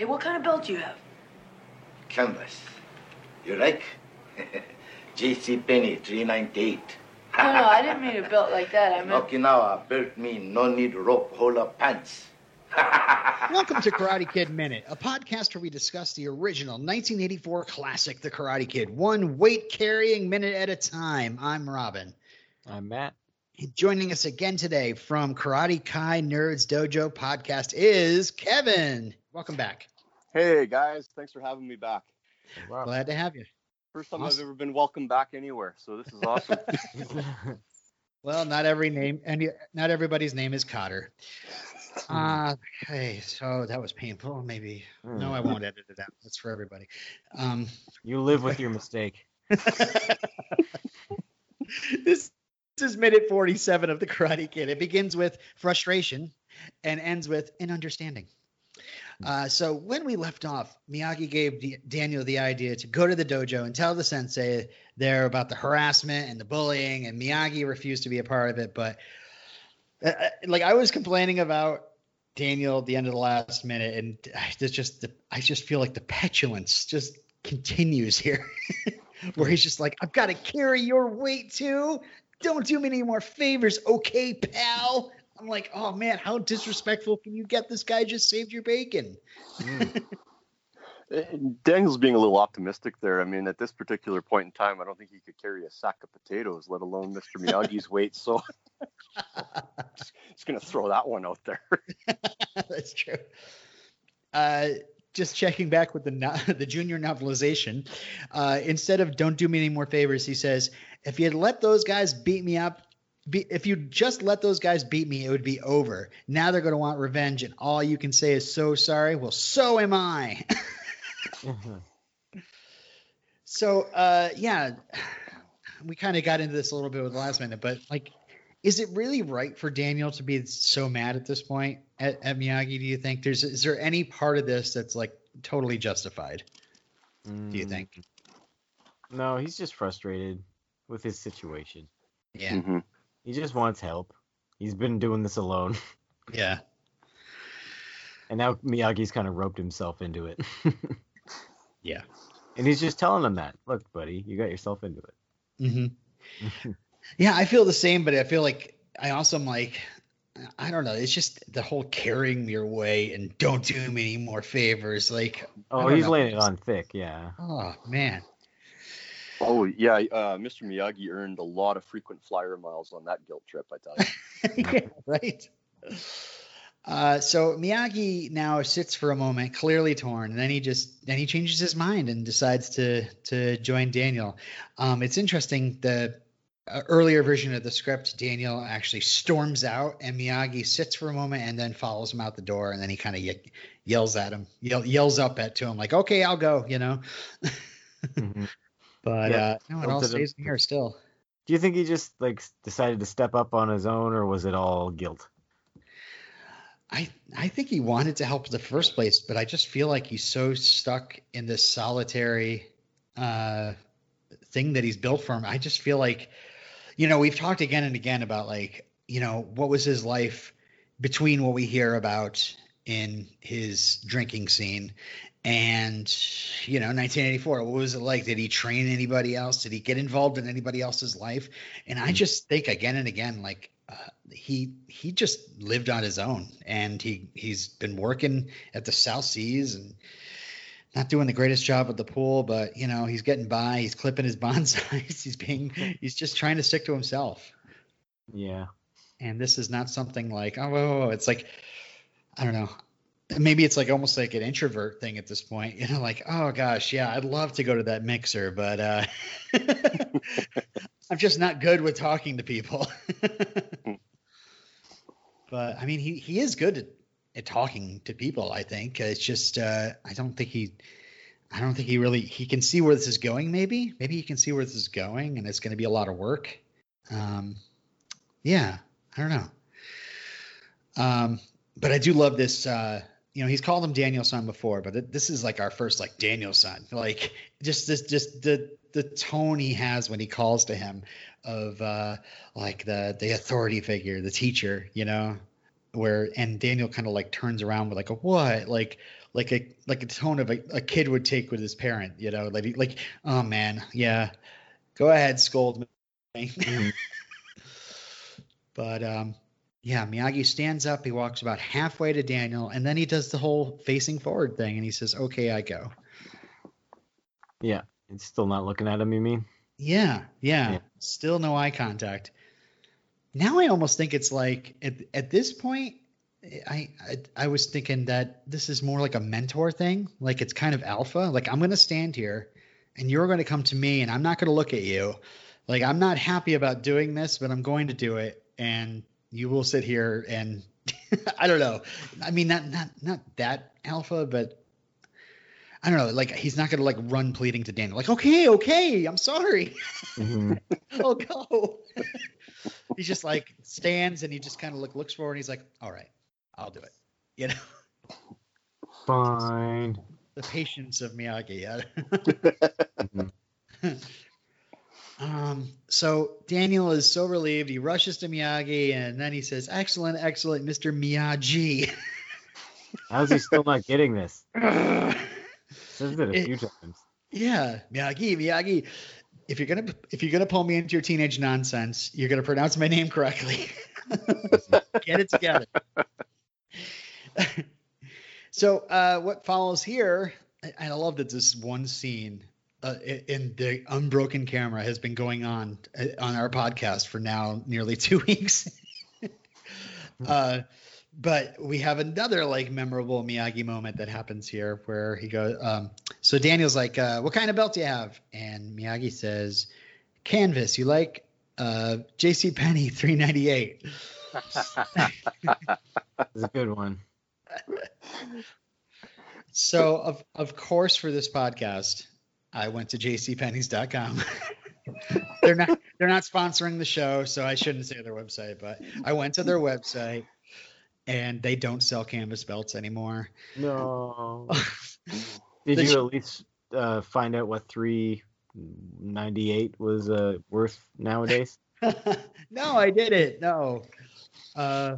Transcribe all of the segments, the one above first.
Hey, what kind of belt do you have? Canvas. You like? J.C. Penney, 398. No, no, I didn't mean a belt like that. I meant. Okinawa belt mean no need rope, hold up pants. Welcome to Karate Kid Minute, a podcast where we discuss the original 1984 classic, The Karate Kid, one weight carrying minute at a time. I'm Robin. I'm Matt. Joining us again today from Karate Kai Nerds Dojo podcast is Kevin. Welcome back. Hey guys, thanks for having me back. Wow. Glad to have you. First time Awesome. I've ever been welcomed back anywhere, so this is awesome. Well, not every name and not everybody's name is Kotter. Uh, okay, so that was painful. Maybe no, I won't edit it out. That's for everybody. Um, you live with your mistake. this, this is minute 47 of the Karate Kid. It begins with frustration and ends with an understanding. Uh, so when we left off, Miyagi gave D- Daniel the idea to go to the dojo and tell the sensei there about the harassment and the bullying, and Miyagi refused to be a part of it. But uh, uh, like I was complaining about Daniel at the end of the last minute, and it's just the, I just feel like the petulance just continues here, where he's just like, "I've got to carry your weight too. Don't do me any more favors, okay, pal." I'm like, "Oh man, how disrespectful can you get? This guy just saved your bacon." Daniel's being a little optimistic there. I mean, at this particular point in time, I don't think he could carry a sack of potatoes, let alone Mr. Miyagi's weight. So just, just gonna throw that one out there. That's true. Uh, just checking back with the no- the junior novelization. Uh, instead of "Don't do me any more favors," he says, "If you had let those guys beat me up, be, if you just let those guys beat me, it would be over. Now they're going to want revenge, and all you can say is so sorry. Well, so am I." so, uh, yeah, we kind of got into this a little bit with the last minute, but like, is it really right for Daniel to be so mad at this point at, at Miyagi? Do you think there's is there any part of this that's like totally justified? Do you think? Mm, No, he's just frustrated with his situation. Yeah, Mhm. He just wants help. He's been doing this alone, yeah, and now Miyagi's kind of roped himself into it. yeah. and he's just telling him that, look, buddy, you got yourself into it. hmm Yeah, I feel the same, but I feel like I also am like, I don't know. It's just the whole carrying your weight and don't do me any more favors. Like, Oh, he's know. laying it on thick, yeah. Oh man, Oh yeah, uh, Mr. Miyagi earned a lot of frequent flyer miles on that guilt trip. I tell you. yeah, right. Uh, so Miyagi now sits for a moment, clearly torn, and then he just then he changes his mind and decides to to join Daniel. Um, it's interesting the uh, earlier version of the script, Daniel actually storms out, and Miyagi sits for a moment and then follows him out the door, and then he kind of ye- yells at him, yell, yells up at to him like, "Okay, I'll go," you know. Mhm. But Yeah, uh, no, it all stays in here still. Do you think he just like decided to step up on his own, or was it all guilt? I I think he wanted to help in the first place, but I just feel like he's so stuck in this solitary uh, thing that he's built for him. I just feel like, you know, we've talked again and again about like, you know, what was his life between what we hear about in his drinking scene and you know 1984 what was it like? Did he train anybody else? Did he get involved in anybody else's life? And i just think again and again like uh, he he just lived on his own. And he he's been working at the south seas and not doing the greatest job at the pool but you know he's getting by. He's clipping his bonsais. He's being he's just trying to stick to himself. Yeah. and this is not something like oh, oh, oh, it's like i don't know maybe it's like almost like an introvert thing at this point you know like oh gosh yeah i'd love to go to that mixer but uh i'm just not good with talking to people. But i mean he he is good at, at talking to people i think. It's just uh i don't think he i don't think he really he can see where this is going maybe. Maybe he can see where this is going and it's going to be a lot of work. Um yeah i don't know. Um but i do love this uh you know he's called him Daniel son before but th- this is like our first like Daniel son like just this just the the tone he has when he calls to him of uh like the the authority figure the teacher you know where and Daniel kind of like turns around with like a what like like a like a tone of a, a kid would take with his parent. You know, like like oh man, yeah, go ahead, scold me. Mhm. but um, yeah, Miyagi stands up. He walks about halfway to Daniel, and then he does the whole facing forward thing, and he says, "Okay, I go." Yeah. It's still not looking at him, you mean? Yeah, yeah, Yeah. Still no eye contact. Now I almost think it's like at at this point, I, I I was thinking that this is more like a mentor thing. Like it's kind of alpha. Like I'm gonna stand here, and you're gonna come to me, and I'm not gonna look at you. Like I'm not happy about doing this, but I'm going to do it, and you will sit here and I don't know. I mean, not not not that alpha, but I don't know. Like he's not gonna like run pleading to Daniel. Like okay, okay, I'm sorry. Mhm. I'll go. he just like stands and he just kind of look looks forward and he's like, all right, I'll do it. You know, Fine. the patience of Miyagi. Yeah. Um. So Daniel is so relieved. He rushes to Miyagi and then he says, "Excellent, excellent, Mister Miyagi." How's he still not getting this? Says it a It- few times. yeah, Miyagi, Miyagi. If you're gonna if you're gonna pull me into your teenage nonsense, you're gonna pronounce my name correctly. Get it together. so uh, what follows here, and I love that this one scene uh, in the unbroken camera has been going on uh, on our podcast for now nearly two weeks. uh, but we have another like memorable Miyagi moment that happens here where he goes, um, so Daniel's like, uh, what kind of belt do you have? And Miyagi says, canvas. You like uh, J.C. Penney 398. That's a good one. So of of course for this podcast, I went to jcpenney's.com. they're not they're not sponsoring the show, so I shouldn't say their website, but I went to their website and they don't sell canvas belts anymore. No. Did the you at least uh, find out what 398 was uh, worth nowadays? no, I didn't. No. Uh,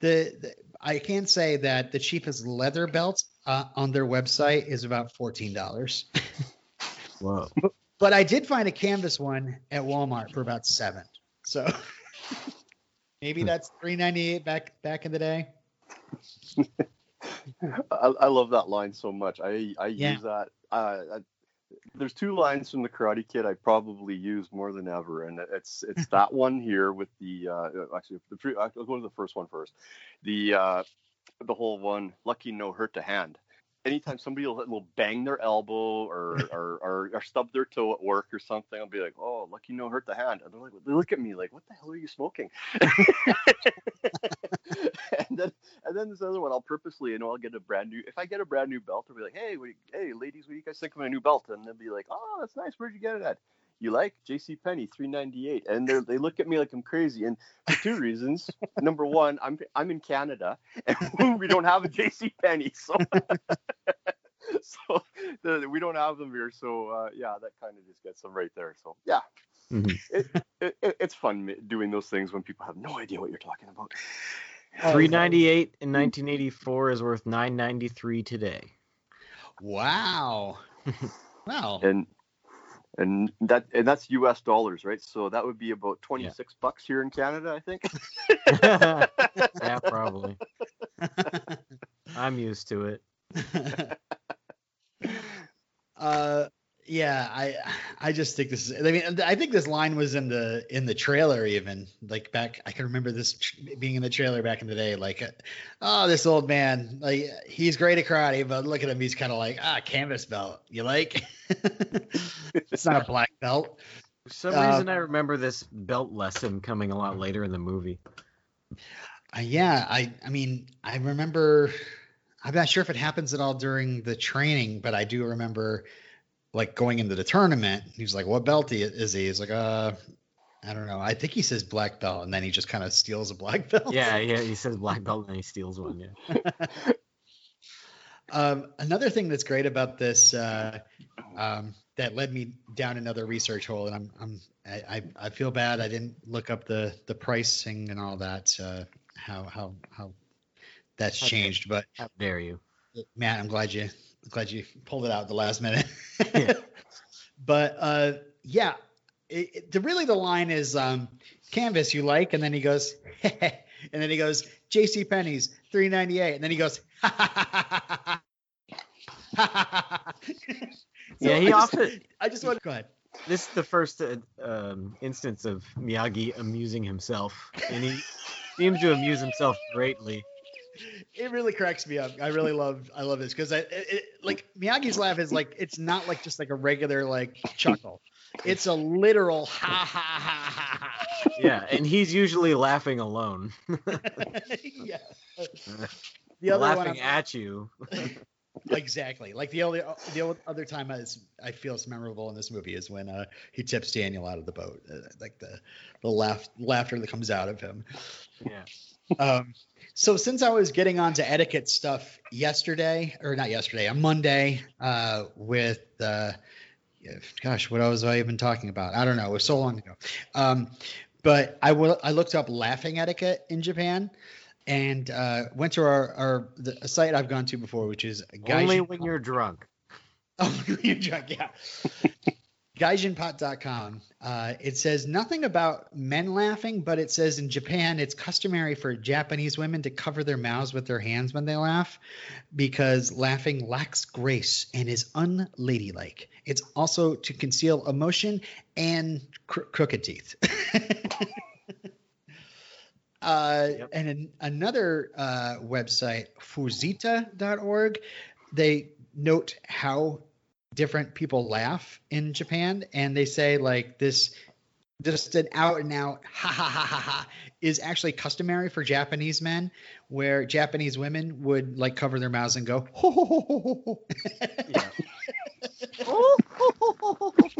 the, the, I can say that the cheapest leather belt uh, on their website is about $14. Wow. But, I did find a canvas one at Walmart for about seven. So maybe hmm. that's three ninety eight back back in the day. I, I, love that line so much. I I yeah. use that. Uh, I, there's two lines from the Karate Kid I probably use more than ever, and it's it's that one here with the uh, actually the I'll go to the first one first. The uh, the whole one lucky no hurt to hand. Anytime somebody will, will bang their elbow or, or, or or stub their toe at work or something, I'll be like, "Oh, lucky no hurt the hand." And they're like, they look at me like, "What the hell are you smoking?" and then and then this other one, I'll purposely, you know, I'll get a brand new. If I get a brand new belt, I'll be like, "Hey, you, hey, ladies, what do you guys think of my new belt?" And they'll be like, "Oh, that's nice. Where'd you get it at?" You like J.C. Penney, three ninety eight, and they they look at me like I'm crazy, and for two reasons. Number one, I'm I'm in Canada, and we don't have a J.C. Penney, so so the, we don't have them here. So uh, yeah, that kind of just gets them right there. So yeah, Mhm. it, it, it, it's fun doing those things when people have no idea what you're talking about. Three ninety eight in nineteen eighty four is worth nine ninety three today. Wow. Wow. and and that and that's U.S. dollars, right? So that would be about twenty six bucks here in Canada, I think. yeah, probably. I'm used to it. uh yeah i i just think this is i mean i think this line was in the in the trailer even like back i can remember this tr- being in the trailer back in the day like uh, oh this old man like he's great at karate but look at him he's kind of like ah canvas belt you like it's not a black belt For some Uh, reason, I remember this belt lesson coming a lot later in the movie. Uh, yeah, I I mean, I remember I'm not sure if it happens at all during the training, but I do remember like going into the tournament. He was like, "What belt is he?" He's like, "Uh, I don't know. I think he says black belt, and then he just kind of steals a black belt." Yeah, yeah. He says black belt and he steals one. Yeah. Um, another thing that's great about this uh, um, that led me down another research hole, and I'm, I'm I, I, feel bad I didn't look up the the pricing and all that. Uh, how how how that's changed, but How dare you? Matt, I'm glad you glad you pulled it out at the last minute. Yeah. but uh, yeah, it, it- the really the line is um, canvas you like, and then he goes, and then he goes J.C. Penney's three ninety eight, and then he goes. Yeah, I he just, often I just want to go ahead. this is the first uh, um, instance of Miyagi amusing himself, and he seems to amuse himself greatly. It really cracks me up. I really love I love this because I it, it, like Miyagi's laugh is like it's not like just like a regular like chuckle. It's a literal ha ha ha ha ha. Yeah, and he's usually laughing alone, yeah. The other laughing one, at you. Exactly. Like the only the only other time I, I feel it's memorable in this movie is when uh, he tips Daniel out of the boat. Uh, like the the laugh laughter that comes out of him. Yeah. Um, so since I was getting onto etiquette stuff yesterday, or not yesterday, on Monday, uh, with uh, gosh, what was I even talking about? I don't know. It was so long ago. Um, but I will. I looked up laughing etiquette in Japan, and uh, went to our, our the, a site I've gone to before, which is Only Gaijin- when you're drunk. Oh, when you're drunk, yeah. Gaijinpot.com. Uh, it says nothing about men laughing, but it says in Japan it's customary for Japanese women to cover their mouths with their hands when they laugh because laughing lacks grace and is unladylike. It's also to conceal emotion and cr- crooked teeth. uh, Yep. And an, another uh, website, fuzita.org, they note how different people laugh in Japan, and they say like this, just an out and out ha ha ha ha ha is actually customary for Japanese men, where Japanese women would like cover their mouths and go ho ho ho ho ho ho. Yeah.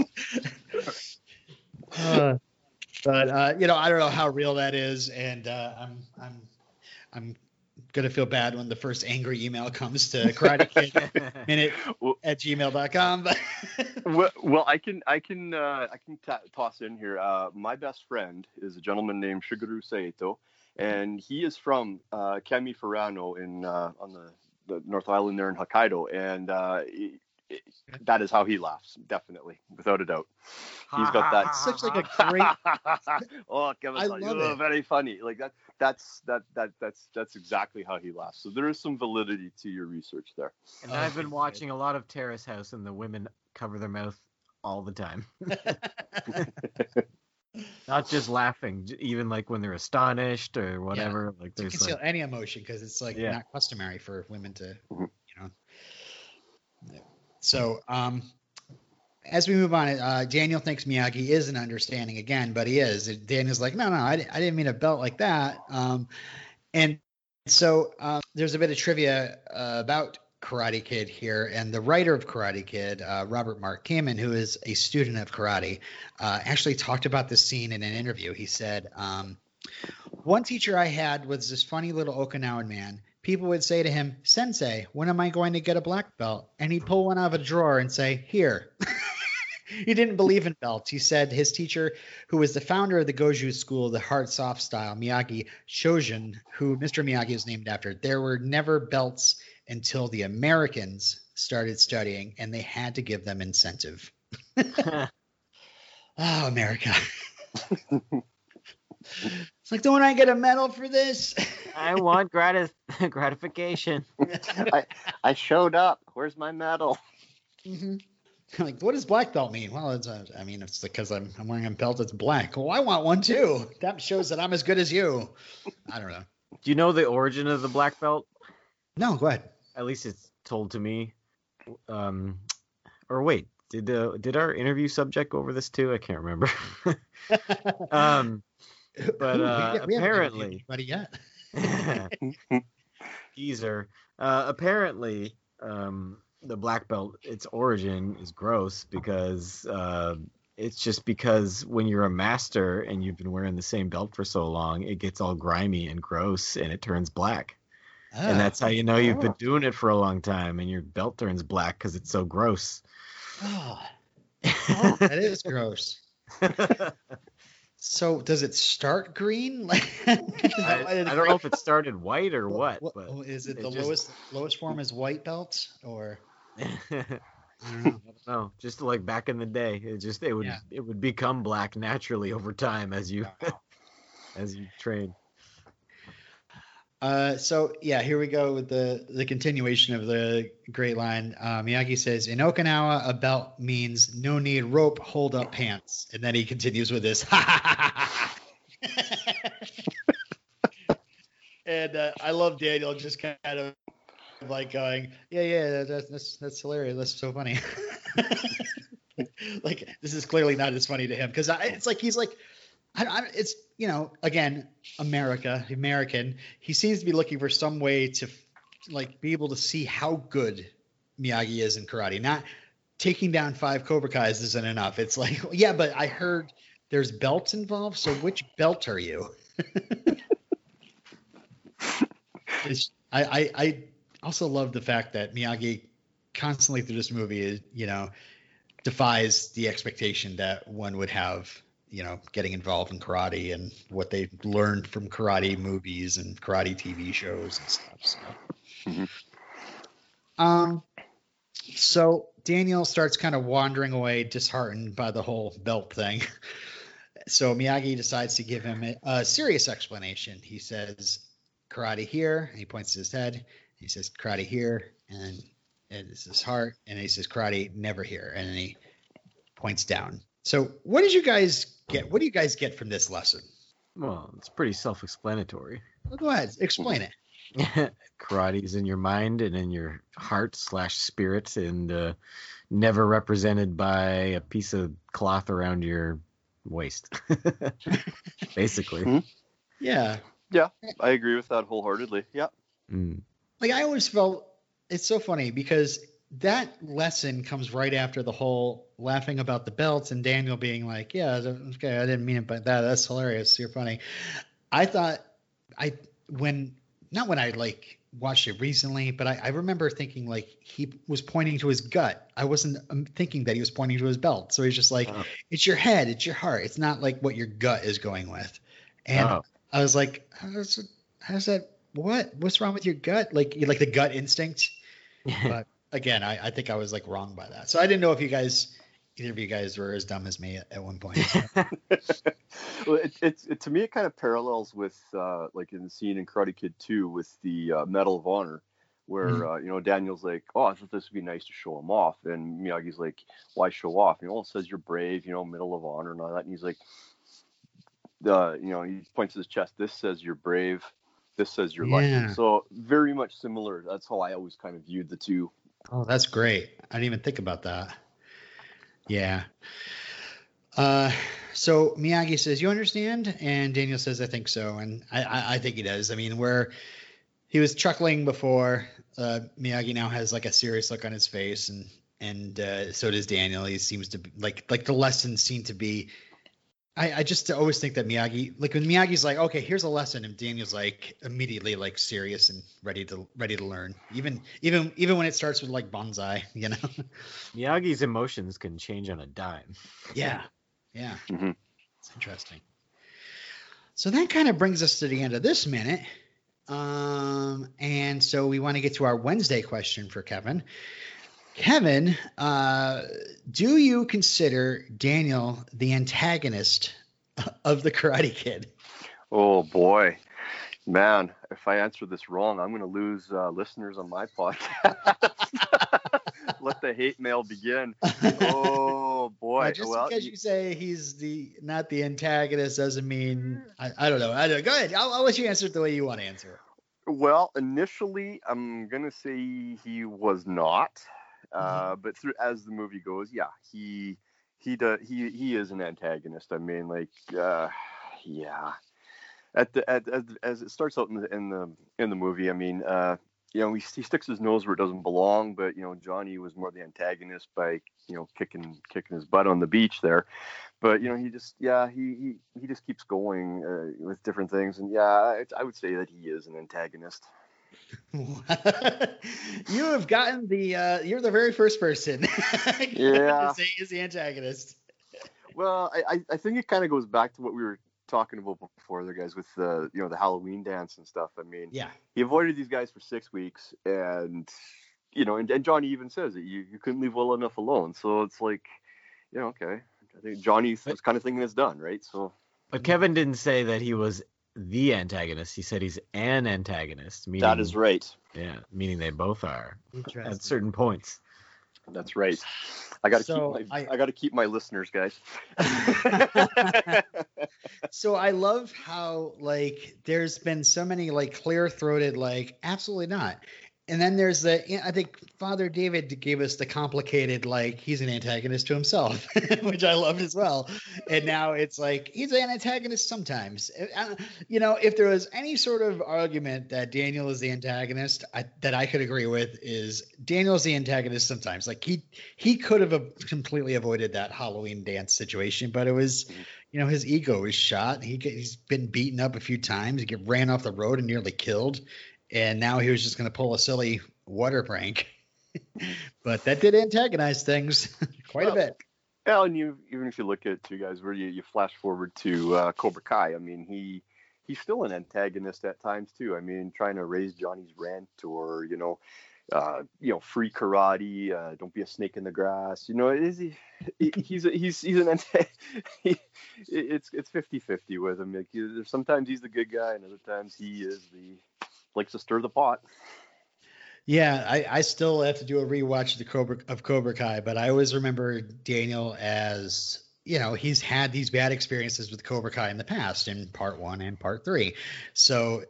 Uh, but uh, you know, I don't know how real that is, and uh, I'm I'm I'm gonna feel bad when the first angry email comes to Karate Kid minute Well- at gmail.com. Well, well, I can I can uh, I can ta toss in here. Uh, my best friend is a gentleman named Shigeru Saito, and he is from uh, Kami Furano in uh, on the, the North Island there in Hokkaido, and uh, he- he- that is how he laughs, definitely, without a doubt. He's got that- such like a great oh, Kevin, I love oh, it. very funny. Like that. That's that that that's that's exactly how he laughs. So there is some validity to your research there. And I've Okay, been good. watching a lot of Terrace House, and the women cover their mouth all the time. Not just laughing, even like when they're astonished or whatever. Like to there's conceal like, any emotion because it's like Yeah. not customary for women to, Mhm. you know. So, um, as we move on, uh, Daniel thinks Miyagi is an understanding again, but he is. Daniel's like, no, no, I, I didn't mean a belt like that. Um, and so um, there's a bit of trivia uh, about Karate Kid here, and the writer of Karate Kid, uh, Robert Mark Kamen, who is a student of karate, uh, actually talked about this scene in an interview. He said, um, "One teacher I had was this funny little Okinawan man. People would say to him, "Sensei, when am I going to get a black belt?" And he'd pull one out of a drawer and say, "Here." he didn't believe in belts. He said his teacher, who was the founder of the Goju school, the hard soft style, Miyagi Chojun, who Mr. Miyagi is named after, there were never belts until the Americans started studying and they had to give them incentive. Oh, America. It's like, don't I get a medal for this? I want gratis gratification. I showed up. Where's my medal? Mhm. Like, what does black belt mean? Well, it's, uh, I mean, it's because I'm, I'm wearing a belt that's black. Well, I want one too. That shows that I'm as good as you. I don't know. Do you know the origin of the black belt? No, go ahead. At least it's told to me. Um, or wait, did uh, did our interview subject go over this too? I can't remember. um, But, Ooh, we- uh, we apparently- anybody yet. teaser. Uh, apparently, um, the black belt, its origin is gross because uh, it's just because when you're a master and you've been wearing the same belt for so long, it gets all grimy and gross and it turns black. Ah, And that's how you know you've been Oh. doing it for a long time and your belt turns black because it's so gross. oh, oh, that is gross. So does it start green? Like I, I don't know if it started white or what, What- but oh, is it it the just- lowest lowest form is white belt or I I don't know. don't. Just like back in the day, it just it would Yeah. it would become black naturally over time as you as you train. Uh, so yeah, here we go with the the continuation of the great line. Uh, Miyagi says, "In Okinawa, a belt means no need rope, hold up pants," and then he continues with this. and uh, I love Daniel just kind of like going, "Yeah, yeah, that's that's, that's hilarious. That's so funny." like this is clearly not as funny to him because it's like he's like, I, I, it's you know again America American. He seems to be looking for some way to like be able to see how good Miyagi is in karate. Not taking down five Cobra Kai's isn't enough. It's like yeah, but I heard there's belts involved. So which belt are you? I, I I also love the fact that Miyagi constantly through this movie is you know defies the expectation that one would have you know getting involved in karate and what they learned from karate movies and karate TV shows and stuff. So. Mhm. Um, so Daniel starts kind of wandering away, disheartened by the whole belt thing. So Miyagi decides to give him a, a serious explanation. He says, "Karate here," and he points to his head. He says, "Karate here," and and it's his heart, and he says, "Karate never here," and then he points down. So, what did you guys get? What do you guys get from this lesson? Well, it's pretty self-explanatory. Well, go ahead, explain it. Karate's in your mind and in your heart slash spirit, and uh, never represented by a piece of cloth around your waist. Basically. Yeah, Yeah. I agree with that wholeheartedly. Yeah. Mm. like I always felt it's so funny because that lesson comes right after the whole laughing about the belts and Daniel being like, "Yeah, okay, I didn't mean it, but that that's hilarious. You're funny." I thought I when not when I like watched it recently, but I, I remember thinking like he was pointing to his gut. I wasn't um, thinking that he was pointing to his belt. So he's just like, Oh. "It's your head, it's your heart. It's not like what your gut is going with." And Oh. I was like, how's, how's that? What? What's wrong with your gut? Like, you like the gut instinct? But again, I, I think I was like wrong by that. So I didn't know if you guys, either of you guys, were as dumb as me at, at one point. well, it, it's it, to me it kind of parallels with uh, like in the scene in Karate Kid 2 with the uh, Medal of Honor, where Mhm. uh, you know Daniel's like, oh, I thought this would be nice to show him off, and Miyagi's like, why show off? You know, it says you're brave, you know, Medal of Honor and all that, and he's like, uh, you know, he points to his chest. This says you're brave. This says you're Yeah. lucky. So very much similar. That's how I always kind of viewed the two. Oh, that's great. I didn't even think about that. Yeah. Uh, so Miyagi says, "You understand?" And Daniel says, "I think so." And I, I, I think he does. I mean, where he was chuckling before, uh, Miyagi now has like a serious look on his face, and and uh, so does Daniel. He seems to be like like the lessons seem to be. I, I just always think that Miyagi, like when Miyagi's like, okay, here's a lesson, and Daniel's like immediately like serious and ready to ready to learn. Even even even when it starts with like bonsai, you know. Miyagi's emotions can change on a dime. Yeah. Yeah. Mhm. It's interesting. So that kind of brings us to the end of this minute. Um, and so we want to get to our Wednesday question for Kevin. Kevin, uh, do you consider Daniel the antagonist of the Karate Kid? Oh boy, man! If I answer this wrong, I'm going to lose uh, listeners on my podcast. Let the hate mail begin. Oh boy! Uh, just well, because you say he's the not the antagonist doesn't mean I, I don't know. I don't, go ahead. I'll, I'll let you answer it the way you want to answer well, initially, I'm going to say he was not, uh, Mm-hmm. but through as the movie goes, yeah, he he does he he is an antagonist. I mean, like, uh, yeah. At the at, as, as it starts out in the in the in the movie, I mean, uh, you know, he, he sticks his nose where it doesn't belong. But you know, Johnny was more the antagonist by you know kicking kicking his butt on the beach there. But you know, he just yeah, he he, he just keeps going uh, with different things, and yeah, I, I would say that he is an antagonist. you have gotten the uh, you're the very first person Yeah. to say is the antagonist. Well, I I think it kind of goes back to what we were talking about before, there guys, with the you know the Halloween dance and stuff. I mean, Yeah. he avoided these guys for six weeks, and you know, and, and Johnny even says it. You you couldn't leave well enough alone. So it's like, you know, okay. I think Johnny was kind of thinking it's done, right? So But Kevin didn't say that he was the antagonist. He said he's an antagonist. Meaning, that is right. Yeah, meaning they both are at certain points. That's right. I got to So, keep my I- I, got to keep my listeners, guys. so I love how like there's been so many like clear throated like absolutely not. And then there's the I think Father David gave us the complicated like he's an antagonist to himself, which I loved as well. And now it's like he's an antagonist sometimes. Uh, You know, if there was any sort of argument that Daniel is the antagonist I, that I could agree with is Daniel's the antagonist sometimes. Like he he could have uh, completely avoided that Halloween dance situation, but it was you know his ego was shot. He get- he's been beaten up a few times. He get ran off the road and nearly killed, and now he was just going to pull a silly water prank. but that did antagonize things quite Well, a bit. Well, and you even if you look at two guys where you, you flash forward to uh, Cobra Kai, I mean he he's still an antagonist at times too. I mean trying to raise Johnny's rent or you know uh, you know free karate, uh, don't be a snake in the grass. You know is he, he he's a, he's he's an anta- he, it's it's 50-50 with him. Like, sometimes he's the good guy and other times he is the likes to stir the pot. Yeah, I, I still have to do a rewatch of the Cobra of Cobra Kai, but I always remember Daniel as you know he's had these bad experiences with Cobra Kai in the past in part one and part three. So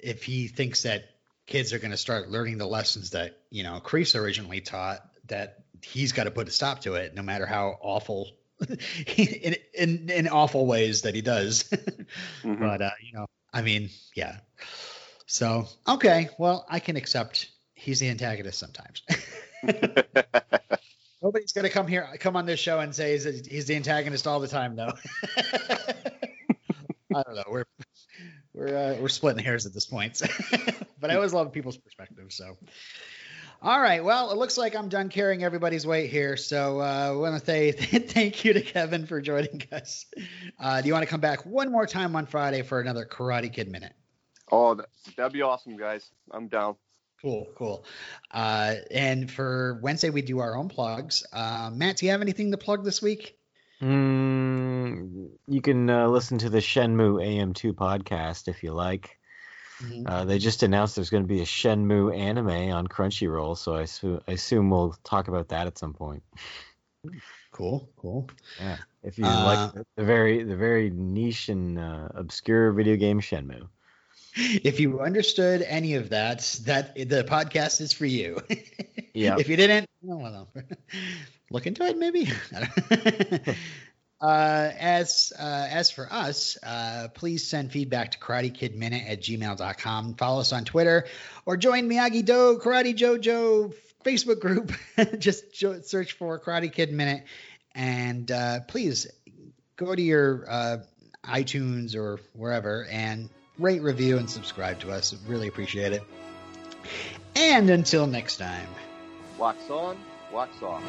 if he thinks that kids are going to start learning the lessons that you know Kreese originally taught, that he's got to put a stop to it, no matter how awful. in, in in awful ways that he does, Mhm. but uh, you know, I mean, yeah. So okay, well, I can accept he's the antagonist sometimes. Nobody's gonna come here, come on this show and say he's, he's the antagonist all the time, though. I don't know. We're we're uh, we're splitting hairs at this point, but I always love people's perspectives. So, all right. Well, it looks like I'm done carrying everybody's weight here. So uh, I want to say thank you to Kevin for joining us. Uh, do you want to come back one more time on Friday for another Karate Kid minute? Oh, that, that'd be awesome, guys. I'm down. Cool, cool. Uh, and for Wednesday, we do our own plugs. Uh, Matt, do you have anything to plug this week? Mm, you can uh, listen to the Shenmue AM2 podcast if you like. Mhm. Uh, they just announced there's going to be a Shenmue anime on Crunchyroll, so I, su- I assume we'll talk about that at some point. Cool, cool. Yeah, if you Uh, like the, the very the very niche and uh, obscure video game Shenmue. If you understood any of that, that the podcast is for you. Yeah. If you didn't, no, no. look into it maybe. uh, as uh, as for us, uh, please send feedback to karatekidminute at gmail.com. Follow us on Twitter or join Miyagi Do Karate Jojo Facebook group. Just jo- search for Karate Kid Minute. And uh, please go to your uh, iTunes or wherever and rate, review, and subscribe to us. Really appreciate it. And until next time, wax on, wax off.